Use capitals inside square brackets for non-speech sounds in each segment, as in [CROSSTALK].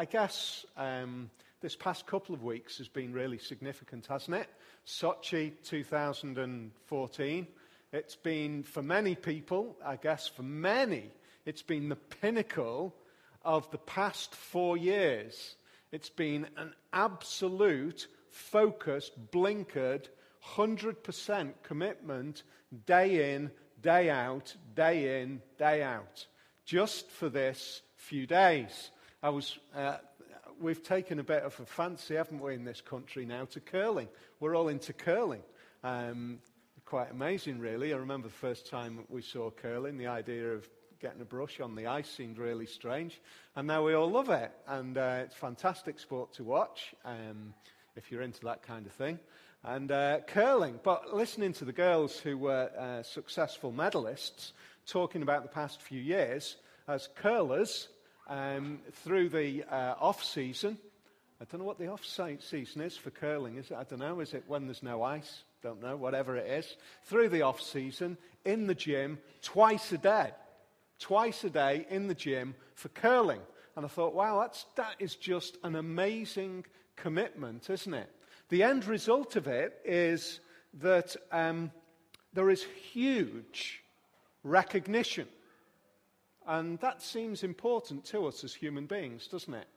I guess um, this past couple of weeks has been really significant, hasn't it? Sochi 2014. It's been, for many people, I guess for many, it's been the pinnacle of the past four years. It's been an absolute, focused, blinkered, 100% commitment, day in, day out, day in, day out, just for this few days. I was, uh, we've taken a bit of a fancy, haven't we, in this country now to curling. We're all into curling. Um, quite amazing, really. I remember the first time we saw curling, the idea of getting a brush on the ice seemed really strange. And now we all love it. And uh, it's a fantastic sport to watch um, if you're into that kind of thing. And uh, curling. But listening to the girls who were uh, successful medalists talking about the past few years as curlers um, through the uh, off season. I don't know what the off season is for curling. Is it? I don't know. Is it when there's no ice? Don't know. Whatever it is. Through the off season, in the gym, twice a day twice a day in the gym for curling. And I thought, wow, that's, that is just an amazing commitment, isn't it? The end result of it is that um, there is huge recognition. And that seems important to us as human beings, doesn't it?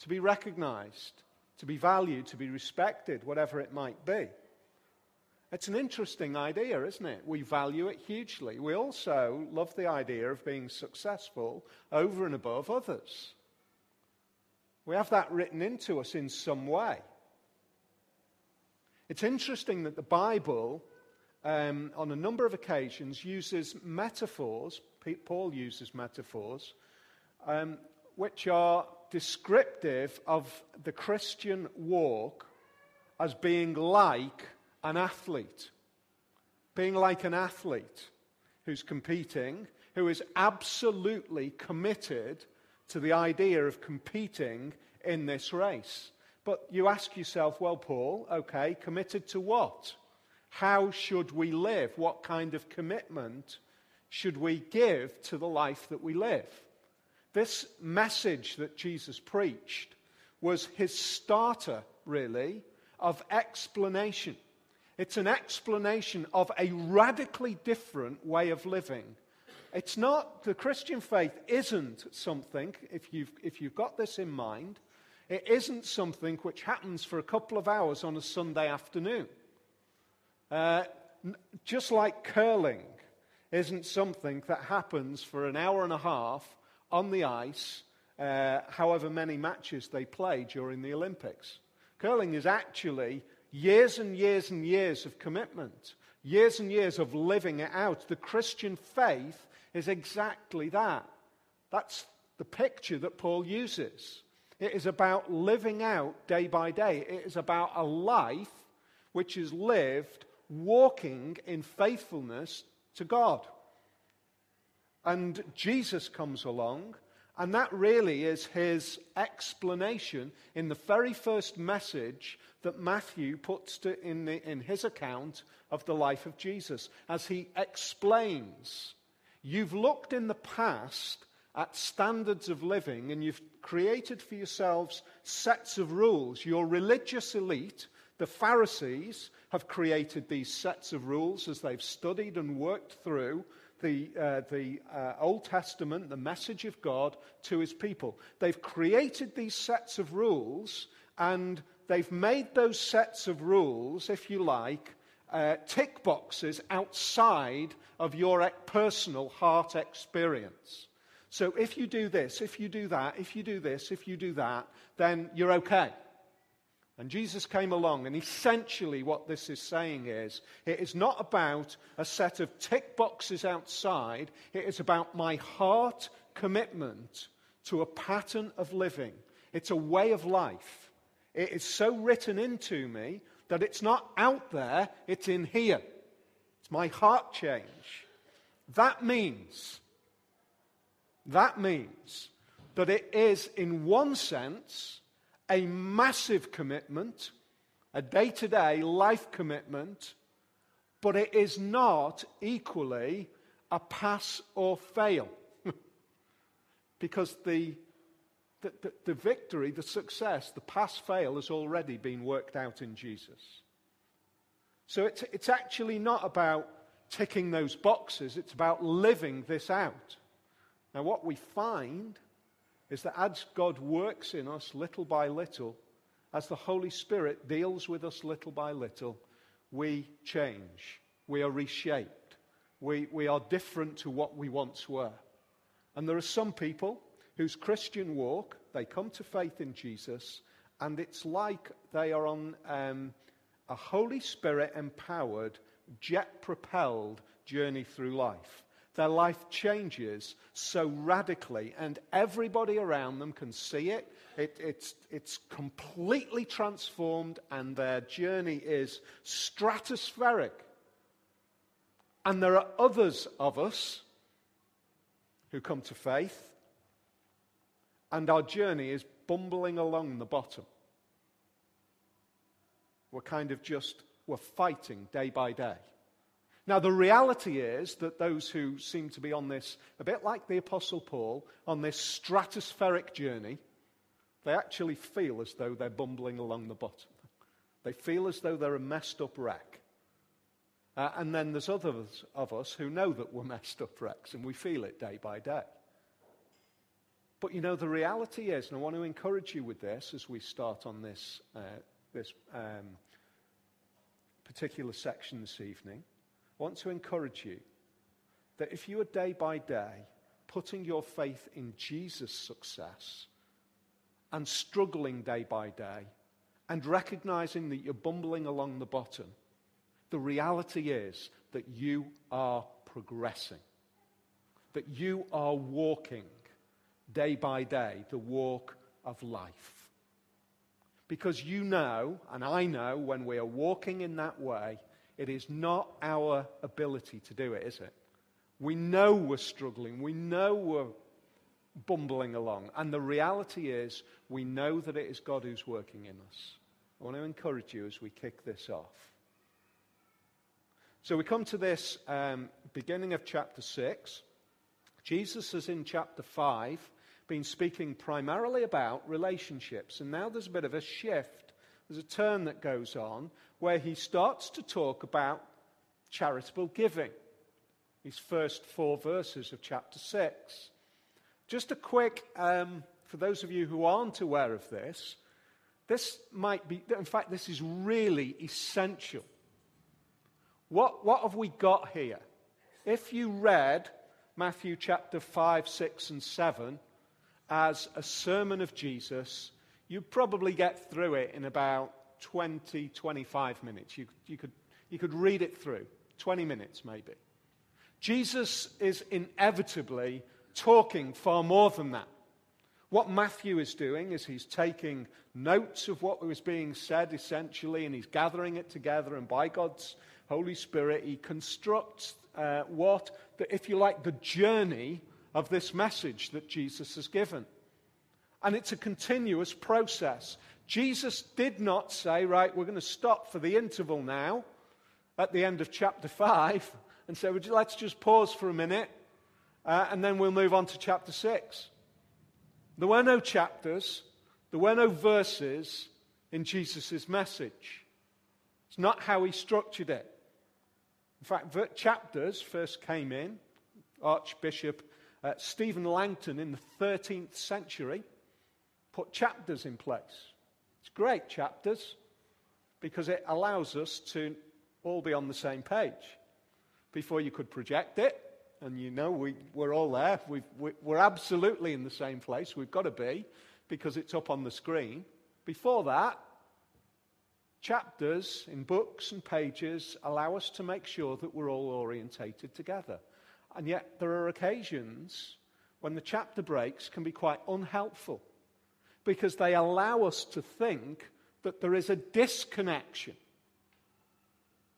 To be recognized, to be valued, to be respected, whatever it might be. It's an interesting idea, isn't it? We value it hugely. We also love the idea of being successful over and above others. We have that written into us in some way. It's interesting that the Bible, um, on a number of occasions, uses metaphors, Paul uses metaphors, um, which are descriptive of the Christian walk as being like an athlete, being like an athlete who's competing, who is absolutely committed to the idea of competing in this race. But you ask yourself, well, Paul, okay, committed to what? How should we live? What kind of commitment should we give to the life that we live? This message that Jesus preached was his starter, really, of explanation. It's an explanation of a radically different way of living. It's not, the Christian faith isn't something, if you've, if you've got this in mind, it isn't something which happens for a couple of hours on a Sunday afternoon. Uh, just like curling isn't something that happens for an hour and a half on the ice, uh, however many matches they play during the Olympics. Curling is actually Years and years and years of commitment, years and years of living it out. The Christian faith is exactly that. That's the picture that Paul uses. It is about living out day by day, it is about a life which is lived walking in faithfulness to God. And Jesus comes along and that really is his explanation in the very first message that Matthew puts to, in, the, in his account of the life of Jesus. As he explains, you've looked in the past at standards of living and you've created for yourselves sets of rules. Your religious elite, the Pharisees, have created these sets of rules as they've studied and worked through the, uh, the uh, Old Testament, the message of God to his people. They've created these sets of rules and they've made those sets of rules, if you like, uh, tick boxes outside of your personal heart experience. So if you do this, if you do that, if you do this, if you do that, then you're okay. And Jesus came along, and essentially what this is saying is it is not about a set of tick boxes outside, it is about my heart commitment to a pattern of living. It's a way of life. It is so written into me that it's not out there, it's in here. It's my heart change. That means, that means that it is, in one sense, a massive commitment, a day to day life commitment, but it is not equally a pass or fail. [LAUGHS] because the The, the, the victory, the success, the pass fail has already been worked out in Jesus. So it's, it's actually not about ticking those boxes, it's about living this out. Now, what we find is that as God works in us little by little, as the Holy Spirit deals with us little by little, we change. We are reshaped. We, we are different to what we once were. And there are some people whose Christian walk, they come to faith in Jesus, and it's like they are on um, a Holy Spirit empowered, jet propelled journey through life. Their life changes so radically, and everybody around them can see it. it it's, it's completely transformed, and their journey is stratospheric. And there are others of us who come to faith, and our journey is bumbling along the bottom. We're kind of just, we're fighting day by day. Now, the reality is that those who seem to be on this, a bit like the Apostle Paul, on this stratospheric journey, they actually feel as though they're bumbling along the bottom. They feel as though they're a messed up wreck. Uh, and then there's others of us who know that we're messed up wrecks and we feel it day by day. But you know, the reality is, and I want to encourage you with this as we start on this, uh, this um, particular section this evening want to encourage you that if you are day by day putting your faith in Jesus' success and struggling day by day and recognizing that you're bumbling along the bottom, the reality is that you are progressing, that you are walking day by day the walk of life. Because you know, and I know, when we are walking in that way, it is not our ability to do it, is it? We know we're struggling. We know we're bumbling along. And the reality is, we know that it is God who's working in us. I want to encourage you as we kick this off. So we come to this um, beginning of chapter 6. Jesus has in chapter 5 been speaking primarily about relationships. And now there's a bit of a shift. There's a turn that goes on where he starts to talk about charitable giving. These first four verses of chapter 6. Just a quick, um, for those of you who aren't aware of this, this might be, in fact, this is really essential. What, what have we got here? If you read Matthew chapter 5, 6, and 7 as a sermon of Jesus, you'd probably get through it in about 20, 25 minutes. You, you, could, you could read it through, 20 minutes maybe. Jesus is inevitably talking far more than that. What Matthew is doing is he's taking notes of what was being said essentially and he's gathering it together, and by God's Holy Spirit, he constructs uh, what, the, if you like, the journey of this message that Jesus has given. And it's a continuous process. Jesus did not say, right, we're going to stop for the interval now at the end of chapter 5 and say, let's just pause for a minute uh, and then we'll move on to chapter 6. There were no chapters, there were no verses in Jesus' message. It's not how he structured it. In fact, chapters first came in, Archbishop uh, Stephen Langton in the 13th century put chapters in place. It's great, chapters, because it allows us to all be on the same page. Before you could project it, and you know we, we're all there, we we're absolutely in the same place. We've got to be, because it's up on the screen. Before that, chapters in books and pages allow us to make sure that we're all orientated together. And yet, there are occasions when the chapter breaks can be quite unhelpful because they allow us to think that there is a disconnection.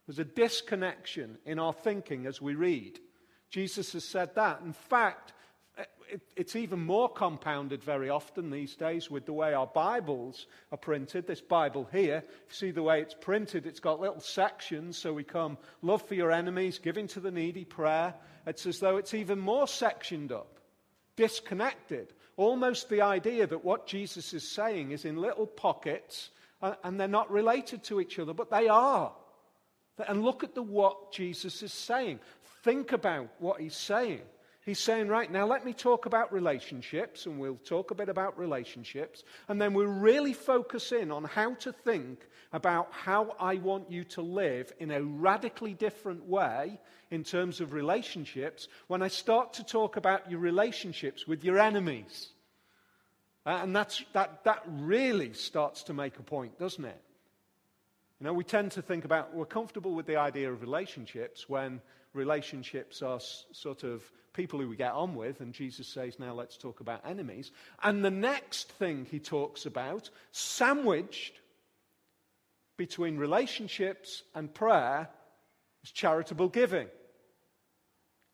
There's a disconnection in our thinking as we read. Jesus has said that. In fact, it, it's even more compounded very often these days with the way our Bibles are printed. This Bible here, you see the way it's printed, it's got little sections. So we come love for your enemies, giving to the needy, prayer. It's as though it's even more sectioned up, disconnected almost the idea that what Jesus is saying is in little pockets uh, and they're not related to each other, but they are. And look at the what Jesus is saying. Think about what he's saying. He's saying, right now, let me talk about relationships, and we'll talk a bit about relationships, and then we'll really focus in on how to think about how I want you to live in a radically different way in terms of relationships when I start to talk about your relationships with your enemies. Uh, and that's, that, that really starts to make a point, doesn't it? You know, we tend to think about, we're comfortable with the idea of relationships when relationships are s- sort of people who we get on with, and Jesus says, now let's talk about enemies. And the next thing he talks about, sandwiched between relationships and prayer, is charitable giving.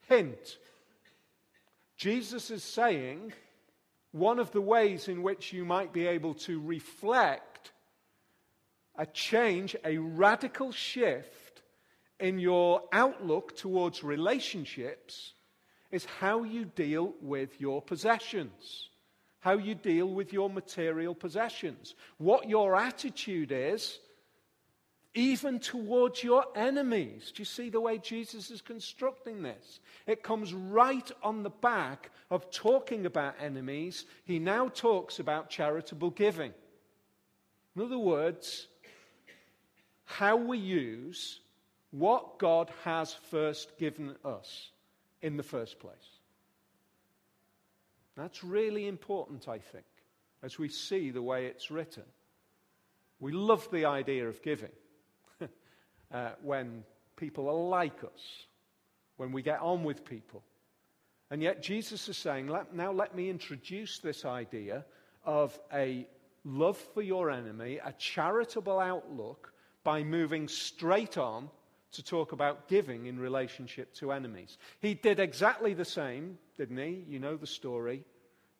Hint Jesus is saying one of the ways in which you might be able to reflect a change, a radical shift in your outlook towards relationships is how you deal with your possessions, how you deal with your material possessions, what your attitude is, even towards your enemies. Do you see the way Jesus is constructing this? It comes right on the back of talking about enemies. He now talks about charitable giving. In other words, how we use what God has first given us in the first place. That's really important, I think, as we see the way it's written. We love the idea of giving [LAUGHS] uh, when people are like us, when we get on with people. And yet, Jesus is saying, let, now let me introduce this idea of a love for your enemy, a charitable outlook, by moving straight on to talk about giving in relationship to enemies. He did exactly the same, didn't he? You know the story.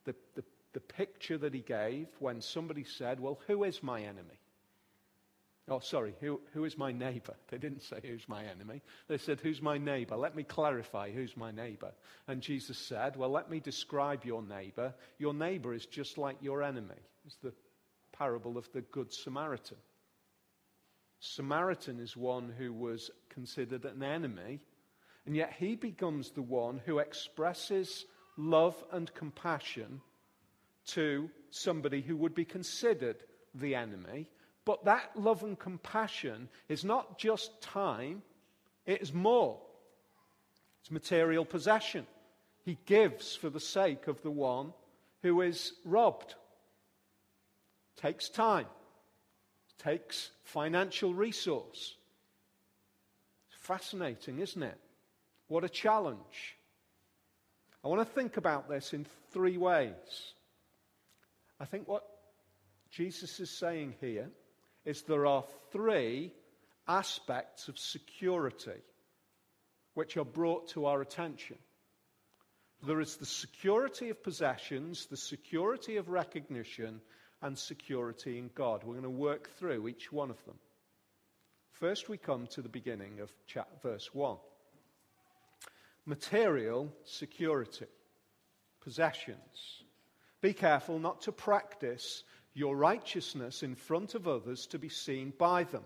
The, the, the picture that he gave when somebody said, Well, who is my enemy? Oh, sorry, who, who is my neighbor? They didn't say who's my enemy. They said, Who's my neighbor? Let me clarify who's my neighbor. And Jesus said, Well, let me describe your neighbor. Your neighbor is just like your enemy. It's the parable of the Good Samaritan. Samaritan is one who was considered an enemy, and yet he becomes the one who expresses love and compassion to somebody who would be considered the enemy. But that love and compassion is not just time, it is more. It's material possession. He gives for the sake of the one who is robbed. Takes time takes financial resource. It's fascinating, isn't it? What a challenge. I want to think about this in three ways. I think what Jesus is saying here is there are three aspects of security which are brought to our attention. There is the security of possessions, the security of recognition, and security in God. We're going to work through each one of them. First, we come to the beginning of verse 1 material security, possessions. Be careful not to practice your righteousness in front of others to be seen by them.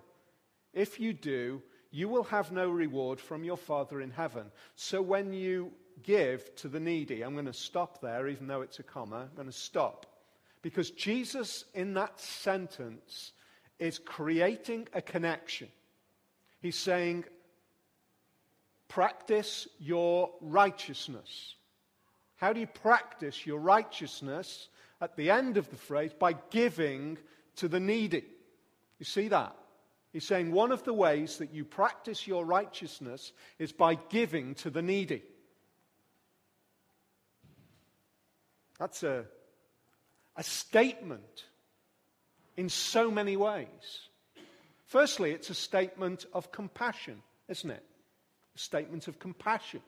If you do, you will have no reward from your Father in heaven. So when you give to the needy, I'm going to stop there, even though it's a comma, I'm going to stop. Because Jesus, in that sentence, is creating a connection. He's saying, practice your righteousness. How do you practice your righteousness? At the end of the phrase, by giving to the needy. You see that? He's saying one of the ways that you practice your righteousness is by giving to the needy. That's a a statement in so many ways. Firstly, it's a statement of compassion, isn't it? A statement of compassion.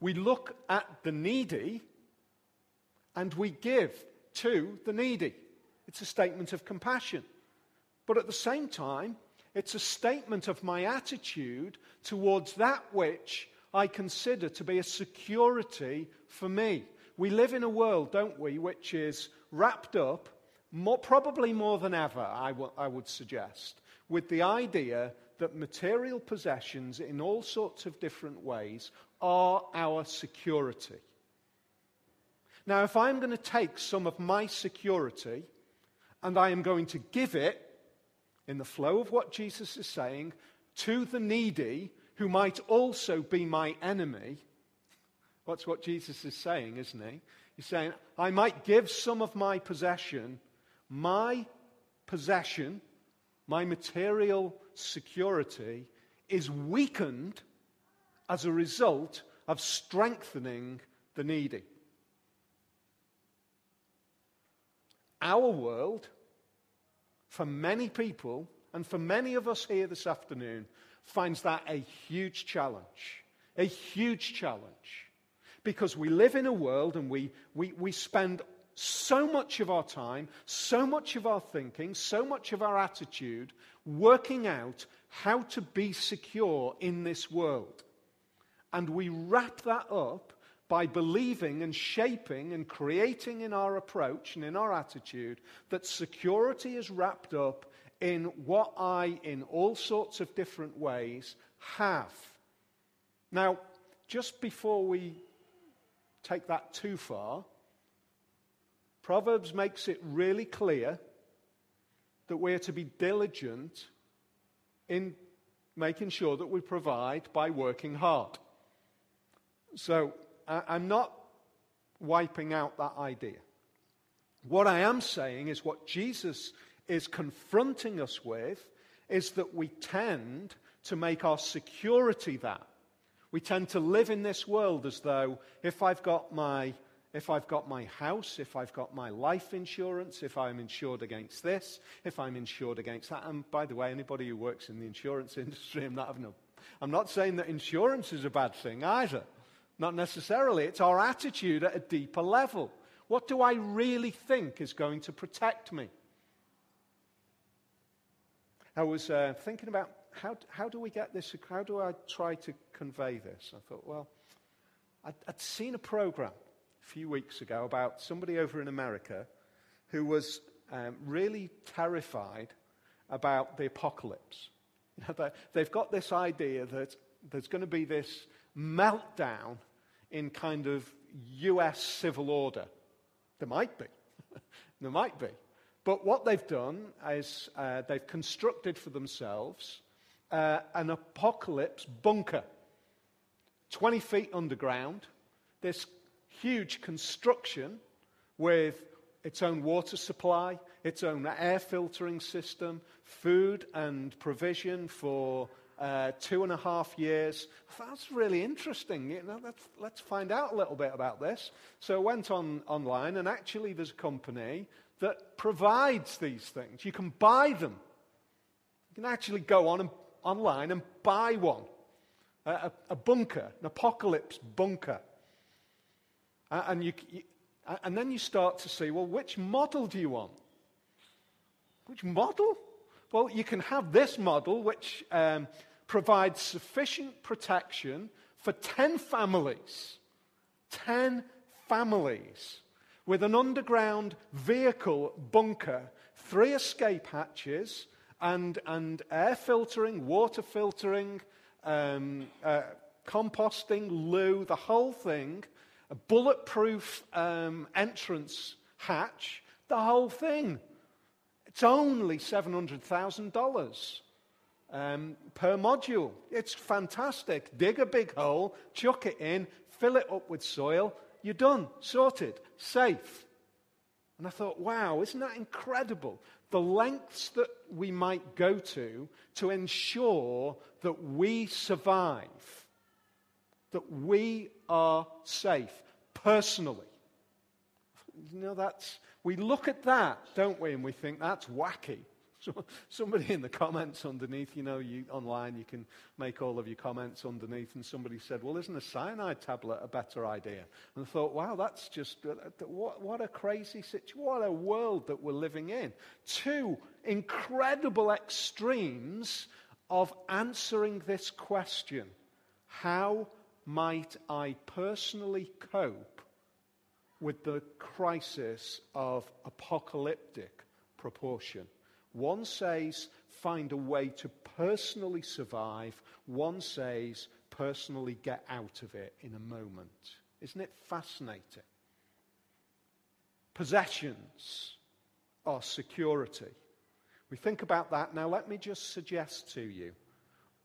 We look at the needy and we give to the needy. It's a statement of compassion. But at the same time, it's a statement of my attitude towards that which I consider to be a security for me we live in a world, don't we, which is wrapped up, more, probably more than ever, I, w- I would suggest, with the idea that material possessions in all sorts of different ways are our security. Now, if I'm going to take some of my security and I am going to give it, in the flow of what Jesus is saying, to the needy who might also be my enemy, that's what Jesus is saying, isn't he? He's saying, I might give some of my possession, my possession, my material security is weakened as a result of strengthening the needy. Our world, for many people, and for many of us here this afternoon, finds that a huge challenge. A huge challenge. Because we live in a world and we, we, we spend so much of our time, so much of our thinking, so much of our attitude working out how to be secure in this world. And we wrap that up by believing and shaping and creating in our approach and in our attitude that security is wrapped up in what I, in all sorts of different ways, have. Now, just before we take that too far, Proverbs makes it really clear that we're to be diligent in making sure that we provide by working hard. So I'm not wiping out that idea. What I am saying is what Jesus is confronting us with is that we tend to make our security that. We tend to live in this world as though if I've got my if I've got my house, if I've got my life insurance, if I'm insured against this, if I'm insured against that. And by the way, anybody who works in the insurance [LAUGHS] industry, I'm not, having a, I'm not saying that insurance is a bad thing either. Not necessarily. It's our attitude at a deeper level. What do I really think is going to protect me? I was uh, thinking about how, how do we get this? How do I try to convey this? I thought, well, I'd, I'd seen a program a few weeks ago about somebody over in America who was um, really terrified about the apocalypse. [LAUGHS] You know, they've got this idea that there's going to be this meltdown in kind of US civil order. There might be. [LAUGHS] there might be. But what they've done is uh, they've constructed for themselves uh, an apocalypse bunker, 20 feet underground. This huge construction with its own water supply, its own air filtering system, food and provision for uh, two and a half years. That's really interesting. You know, let's, let's find out a little bit about this. So I went on online, and actually, there's a company that provides these things. You can buy them. You can actually go on and, online and buy one a, a bunker, an apocalypse bunker. And, you, and then you start to see, well, which model do you want? Which model? Well, you can have this model, which um, provides sufficient protection for 10 families. 10 families with an underground vehicle bunker, three escape hatches, and, and air filtering, water filtering, um, uh, composting, loo, the whole thing a bulletproof um, entrance hatch, the whole thing. It's only $700,000 um, per module. It's fantastic. Dig a big hole, chuck it in, fill it up with soil. You're done, sorted, safe. And I thought, wow, isn't that incredible? The lengths that we might go to to ensure that we survive, that we are safe personally. You know, that's, we look at that, don't we, and we think that's wacky. So somebody in the comments underneath, you know, you, online, you can make all of your comments underneath, and somebody said, well, isn't a cyanide tablet a better idea? And I thought, wow, that's just, uh, what, what a crazy situation, what a world that we're living in. Two incredible extremes of answering this question. How might I personally cope with the crisis of apocalyptic proportion. One says, find a way to personally survive. One says, personally get out of it in a moment. Isn't it fascinating? Possessions are security. We think about that. Now, let me just suggest to you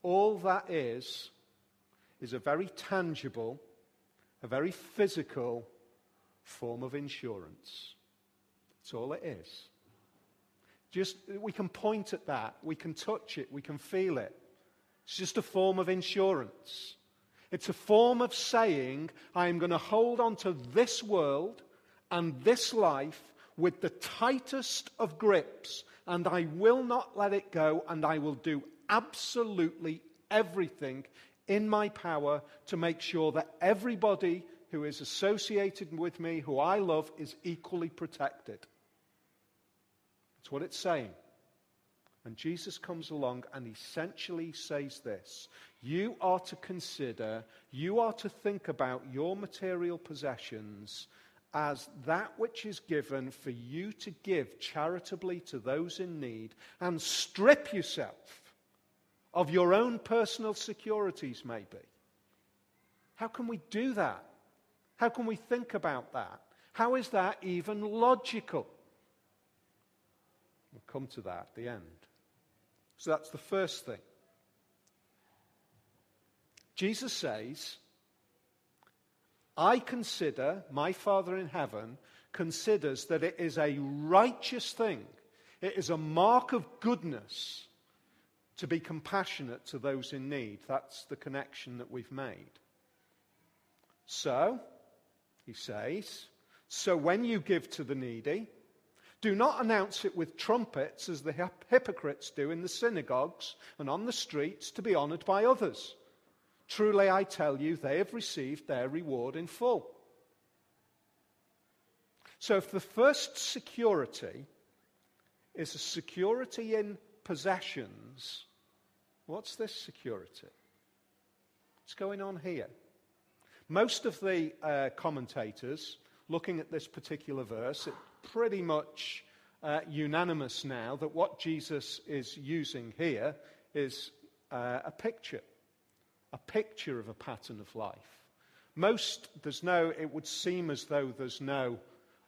all that is, is a very tangible, a very physical form of insurance. That's all it is. Just, we can point at that, we can touch it, we can feel it. It's just a form of insurance. It's a form of saying, I am going to hold on to this world and this life with the tightest of grips, and I will not let it go, and I will do absolutely everything in my power to make sure that everybody who is associated with me, who I love, is equally protected. That's what it's saying. And Jesus comes along and essentially says this You are to consider, you are to think about your material possessions as that which is given for you to give charitably to those in need and strip yourself of your own personal securities, maybe. How can we do that? How can we think about that? How is that even logical? We'll come to that at the end. So that's the first thing. Jesus says, I consider, my Father in heaven considers that it is a righteous thing, it is a mark of goodness to be compassionate to those in need. That's the connection that we've made. So, he says, so when you give to the needy, do not announce it with trumpets as the hypocrites do in the synagogues and on the streets to be honored by others. Truly, I tell you, they have received their reward in full. So, if the first security is a security in possessions, What's this security? What's going on here? Most of the uh, commentators looking at this particular verse, it's pretty much uh, unanimous now that what Jesus is using here is uh, a picture, a picture of a pattern of life. Most, there's no, it would seem as though there's no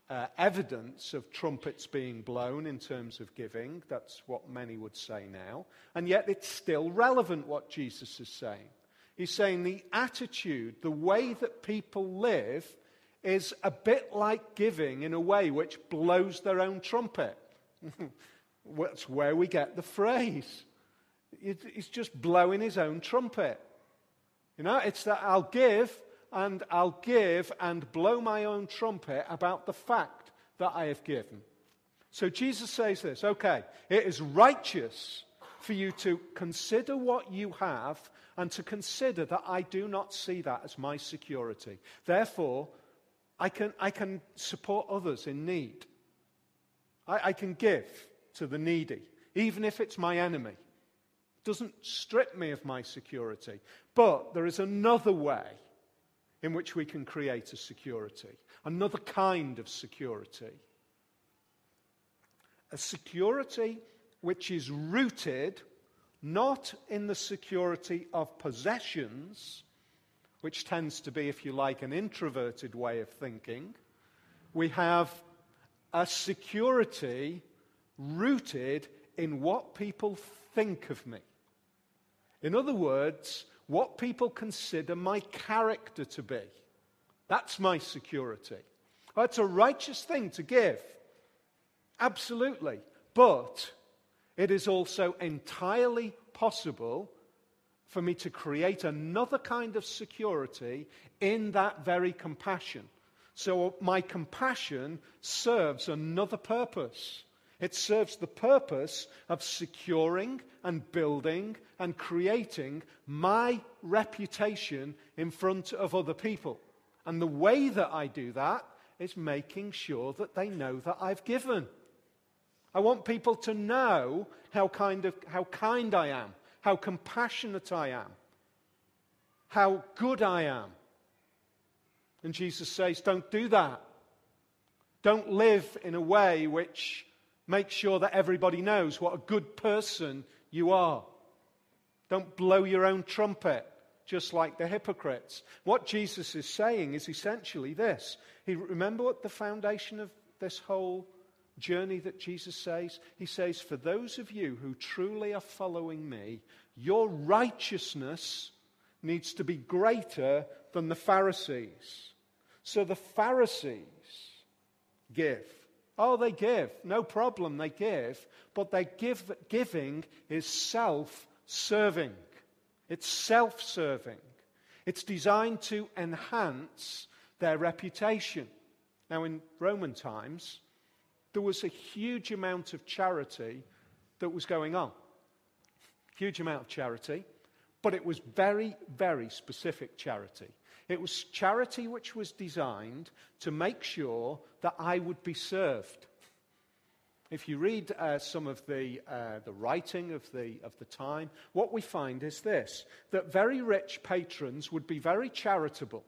uh, evidence of trumpets being blown in terms of giving. That's what many would say now. And yet it's still relevant what Jesus is saying. He's saying the attitude, the way that people live, is a bit like giving in a way which blows their own trumpet. [LAUGHS] That's where we get the phrase. He's just blowing his own trumpet. You know, it's that I'll give and I'll give and blow my own trumpet about the fact that I have given. So Jesus says this okay, it is righteous for you to consider what you have and to consider that I do not see that as my security. Therefore, I can, I can support others in need. I, I can give to the needy, even if it's my enemy. It doesn't strip me of my security. But there is another way in which we can create a security, another kind of security. A security which is rooted not in the security of possessions, which tends to be, if you like, an introverted way of thinking. We have a security rooted in what people think of me. In other words, what people consider my character to be. That's my security. It's a righteous thing to give. Absolutely. But it is also entirely possible for me to create another kind of security in that very compassion. So my compassion serves another purpose. It serves the purpose of securing and building and creating my reputation in front of other people. And the way that I do that is making sure that they know that I've given. I want people to know how kind, of, how kind I am, how compassionate I am, how good I am. And Jesus says, Don't do that. Don't live in a way which makes sure that everybody knows what a good person you are. Don't blow your own trumpet, just like the hypocrites. What Jesus is saying is essentially this. He, remember what the foundation of this whole journey that Jesus says? He says, For those of you who truly are following me, your righteousness needs to be greater than the Pharisees. So the Pharisees give. Oh, they give. No problem, they give. But their give, giving is self serving. It's self serving. It's designed to enhance their reputation. Now, in Roman times, there was a huge amount of charity that was going on. Huge amount of charity, but it was very, very specific charity. It was charity which was designed to make sure that I would be served. If you read uh, some of the, uh, the writing of the, of the time, what we find is this that very rich patrons would be very charitable,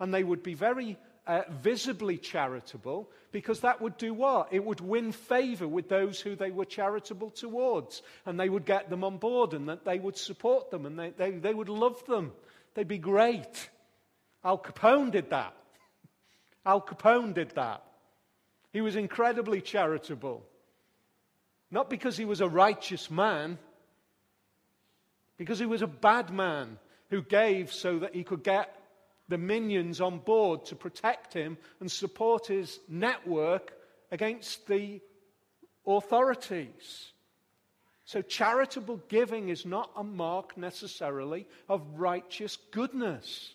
and they would be very uh, visibly charitable because that would do what? It would win favor with those who they were charitable towards, and they would get them on board, and that they would support them, and they, they, they would love them. They'd be great. Al Capone did that. Al Capone did that. He was incredibly charitable. Not because he was a righteous man, because he was a bad man who gave so that he could get the minions on board to protect him and support his network against the authorities. So, charitable giving is not a mark necessarily of righteous goodness.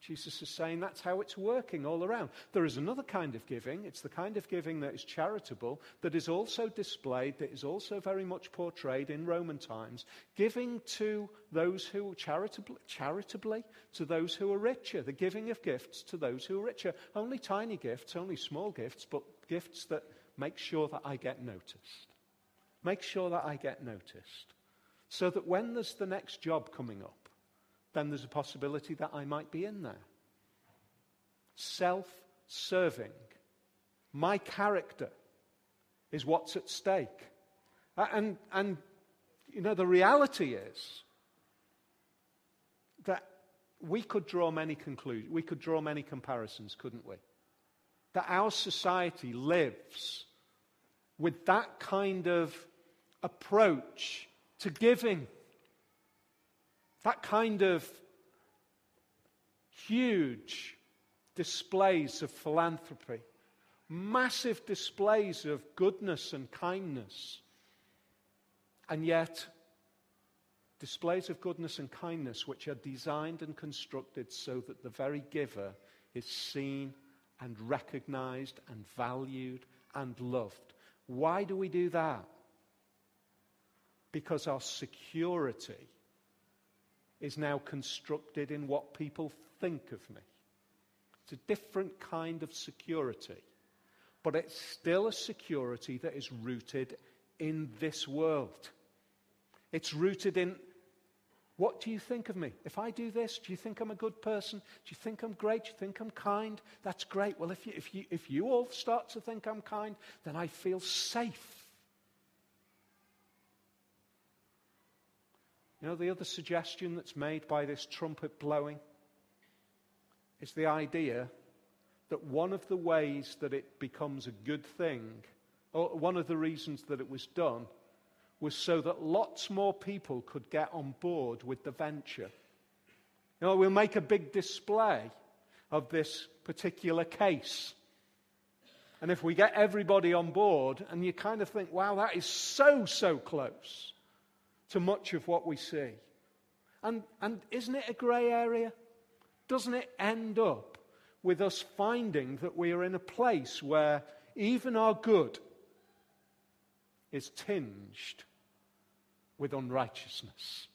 Jesus is saying that's how it's working all around. There is another kind of giving. It's the kind of giving that is charitable, that is also displayed, that is also very much portrayed in Roman times. Giving to those who charitably, charitably to those who are richer. The giving of gifts to those who are richer. Only tiny gifts, only small gifts, but gifts that make sure that I get noticed. Make sure that I get noticed. So that when there's the next job coming up, then there's a possibility that I might be in there. Self serving. My character is what's at stake. And, and, you know, the reality is that we could draw many conclusions, we could draw many comparisons, couldn't we? That our society lives with that kind of approach to giving. That kind of huge displays of philanthropy, massive displays of goodness and kindness, and yet displays of goodness and kindness which are designed and constructed so that the very giver is seen and recognized and valued and loved. Why do we do that? Because our security is now constructed in what people think of me. It's a different kind of security, but it's still a security that is rooted in this world. It's rooted in what do you think of me? If I do this, do you think I'm a good person? Do you think I'm great? Do you think I'm kind? That's great. Well, if you, if you, if you all start to think I'm kind, then I feel safe. You know, the other suggestion that's made by this trumpet blowing is the idea that one of the ways that it becomes a good thing, or one of the reasons that it was done, was so that lots more people could get on board with the venture. You know, we'll make a big display of this particular case. And if we get everybody on board, and you kind of think, wow, that is so, so close to much of what we see. And, and isn't it a grey area? Doesn't it end up with us finding that we are in a place where even our good is tinged with unrighteousness?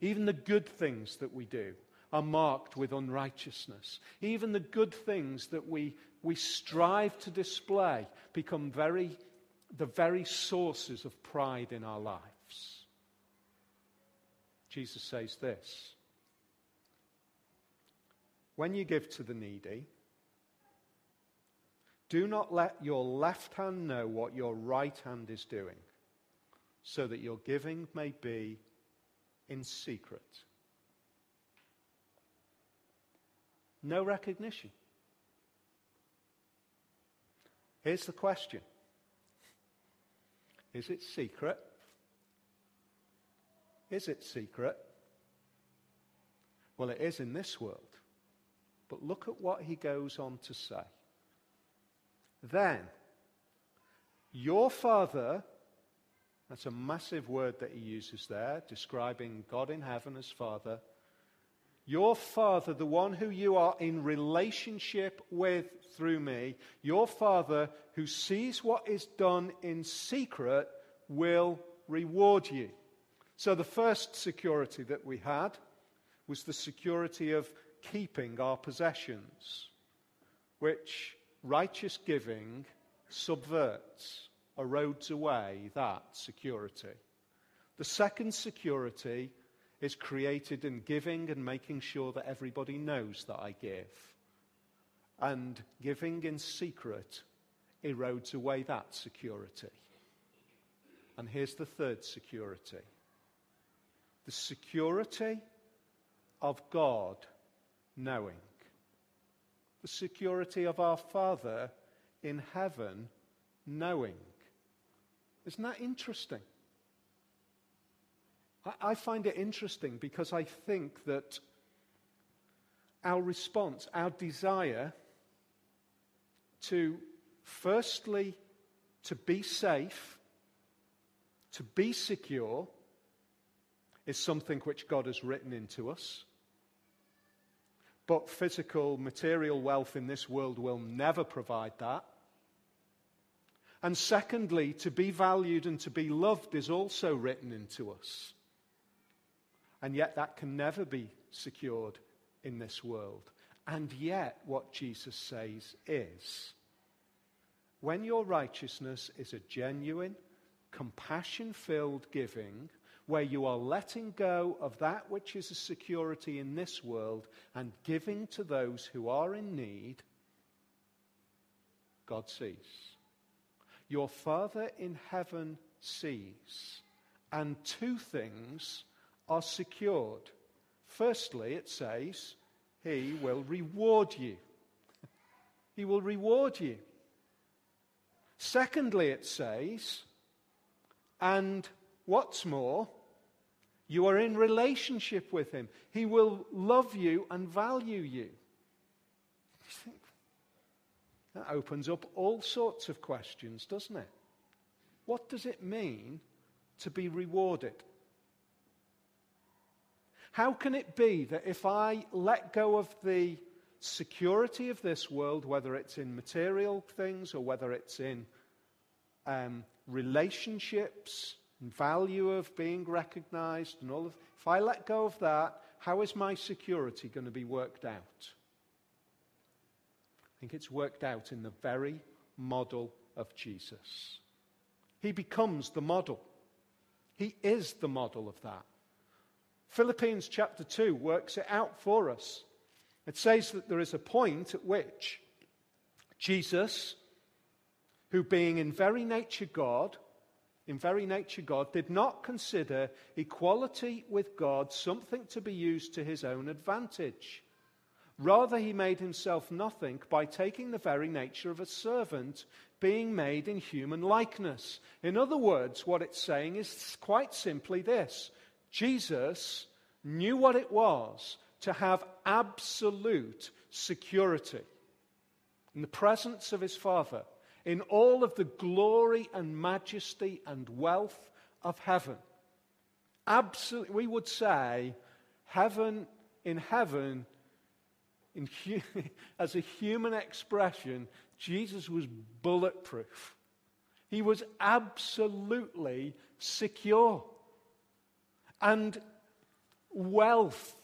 Even the good things that we do are marked with unrighteousness. Even the good things that we, we strive to display become very, the very sources of pride in our lives. Jesus says this When you give to the needy, Do not let your left hand know what your right hand is doing, so that your giving may be in secret. No recognition. Here's the question Is it secret? Is it secret? Well, it is in this world. But look at what he goes on to say. Then, your Father, that's a massive word that he uses there, describing God in heaven as Father. Your Father, the one who you are in relationship with through me, your Father who sees what is done in secret will reward you. So, the first security that we had was the security of keeping our possessions, which righteous giving subverts, erodes away that security. The second security is created in giving and making sure that everybody knows that I give. And giving in secret erodes away that security. And here's the third security the security of God knowing, the security of our Father in heaven knowing. Isn't that interesting? I, find it interesting because I think that our response, our desire to firstly to be safe, to be secure, is something which God has written into us. But physical, material wealth in this world will never provide that. And secondly, to be valued and to be loved is also written into us. And yet, that can never be secured in this world. And yet, what Jesus says is when your righteousness is a genuine, compassion filled giving where you are letting go of that which is a security in this world and giving to those who are in need, God sees. Your Father in heaven sees. And two things are secured. Firstly, it says, He will reward you. he will reward you. Secondly, it says, and what's more, you are in relationship with him. He will love you and value you. That opens up all sorts of questions, doesn't it? What does it mean to be rewarded? How can it be that if I let go of the security of this world, whether it's in material things or whether it's in um, relationships, and value of being recognized and all of if I let go of that, how is my security going to be worked out? I think it's worked out in the very model of Jesus. He becomes the model. He is the model of that. Philippians chapter 2 works it out for us. It says that there is a point at which Jesus, who being in very nature God, in very nature God, did not consider equality with God something to be used to his own advantage. Rather, he made himself nothing by taking the very nature of a servant, being made in human likeness. In other words, what it's saying is quite simply this Jesus knew what it was to have absolute security in the presence of his Father in all of the glory and majesty and wealth of heaven. Absolutely, we would say, heaven in heaven, in [LAUGHS] as a human expression, Jesus was bulletproof. He was absolutely secure. And wealth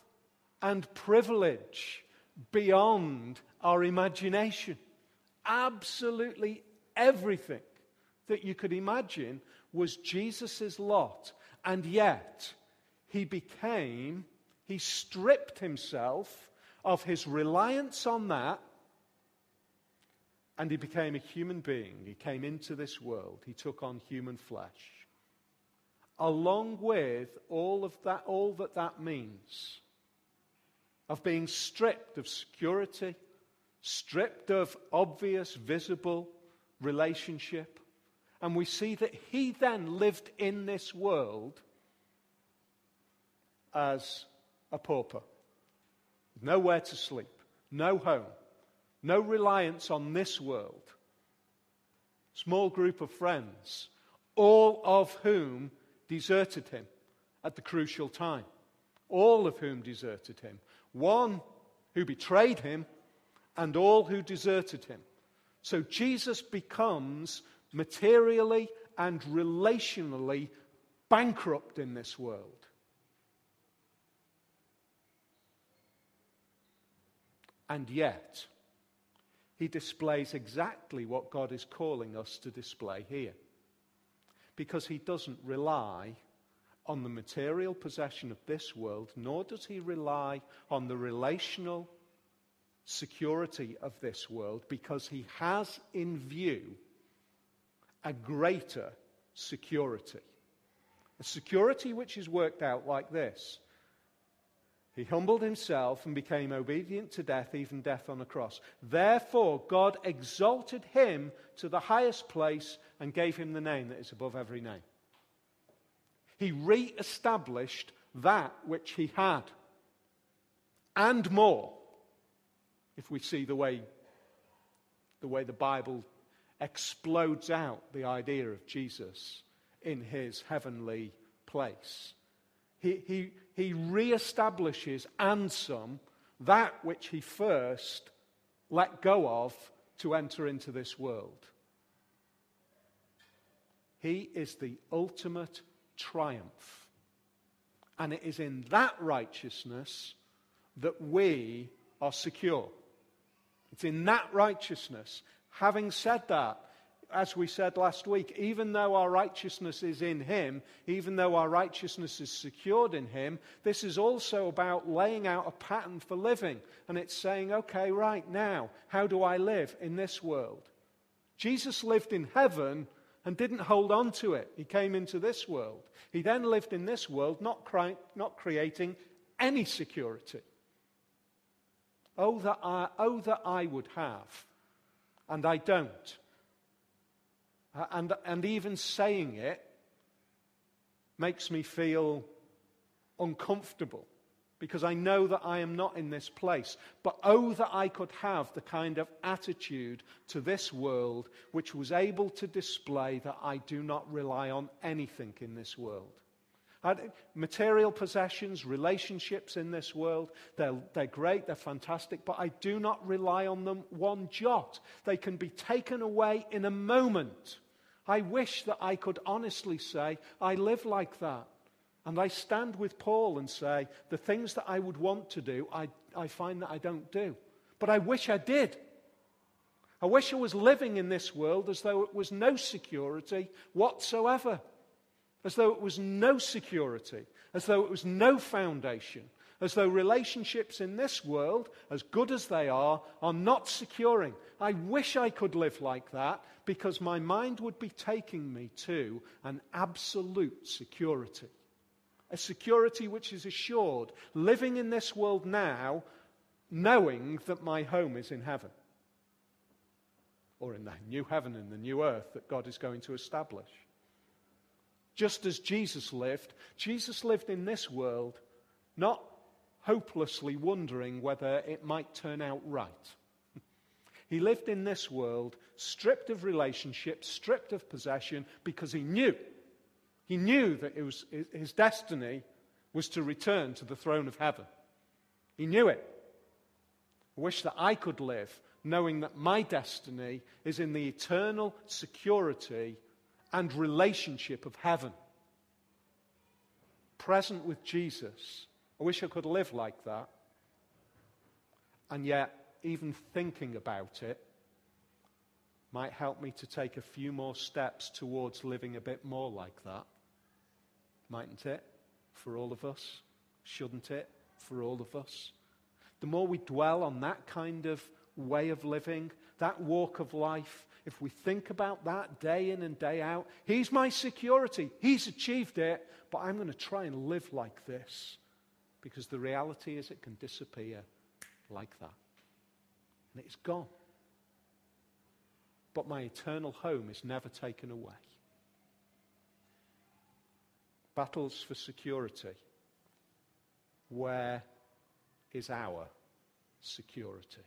and privilege beyond our imagination. Absolutely everything that you could imagine was Jesus' lot. And yet, he became, he stripped himself of his reliance on that, and he became a human being. He came into this world. He took on human flesh. Along with all of that, all that that means of being stripped of security, stripped of obvious, visible relationship. And we see that he then lived in this world as a pauper. Nowhere to sleep, no home, no reliance on this world. Small group of friends, all of whom deserted him at the crucial time. All of whom deserted him. One who betrayed him, and all who deserted him. So Jesus becomes materially and relationally bankrupt in this world. And yet, he displays exactly what God is calling us to display here. Because he doesn't rely on the material possession of this world, nor does he rely on the relational security of this world, because he has in view a greater security. A security which is worked out like this he humbled himself and became obedient to death, even death on a cross. Therefore, God exalted him to the highest place and gave him the name that is above every name. He re established that which he had, and more, if we see the way, the way the Bible explodes out the idea of Jesus in his heavenly place. He, he, he reestablishes and some that which he first let go of to enter into this world. He is the ultimate triumph. And it is in that righteousness that we are secure. It's in that righteousness. Having said that, as we said last week, even though our righteousness is in Him, even though our righteousness is secured in Him, this is also about laying out a pattern for living. And it's saying, okay, right now, how do I live in this world? Jesus lived in heaven and didn't hold on to it. He came into this world. He then lived in this world, not, cri- not creating any security. Oh that, I, oh, that I would have, and I don't. Uh, and, and even saying it makes me feel uncomfortable because I know that I am not in this place. But oh, that I could have the kind of attitude to this world which was able to display that I do not rely on anything in this world. Material possessions, relationships in this world, they're, they're great, they're fantastic, but I do not rely on them one jot. They can be taken away in a moment. I wish that I could honestly say, I live like that. And I stand with Paul and say, the things that I would want to do, I, I find that I don't do. But I wish I did. I wish I was living in this world as though it was no security whatsoever, as though it was no security, as though it was no foundation, as though relationships in this world, as good as they are, are not securing. I wish I could live like that because my mind would be taking me to an absolute security. A security which is assured, living in this world now, knowing that my home is in heaven. Or in the new heaven and the new earth that God is going to establish. Just as Jesus lived, Jesus lived in this world not hopelessly wondering whether it might turn out right. [LAUGHS] he lived in this world stripped of relationship, stripped of possession, because he knew. He knew that it was, his destiny was to return to the throne of heaven. He knew it. I wish that I could live knowing that my destiny is in the eternal security and relationship of heaven. Present with Jesus I wish I could live like that. And yet, even thinking about it might help me to take a few more steps towards living a bit more like that. Mightn't it? For all of us? Shouldn't it? For all of us? The more we dwell on that kind of way of living, that walk of life, if we think about that day in and day out, He's my security. He's achieved it, but I'm going to try and live like this. Because the reality is it can disappear like that. And it's gone. But my eternal home is never taken away. Battles for security. Where is our security?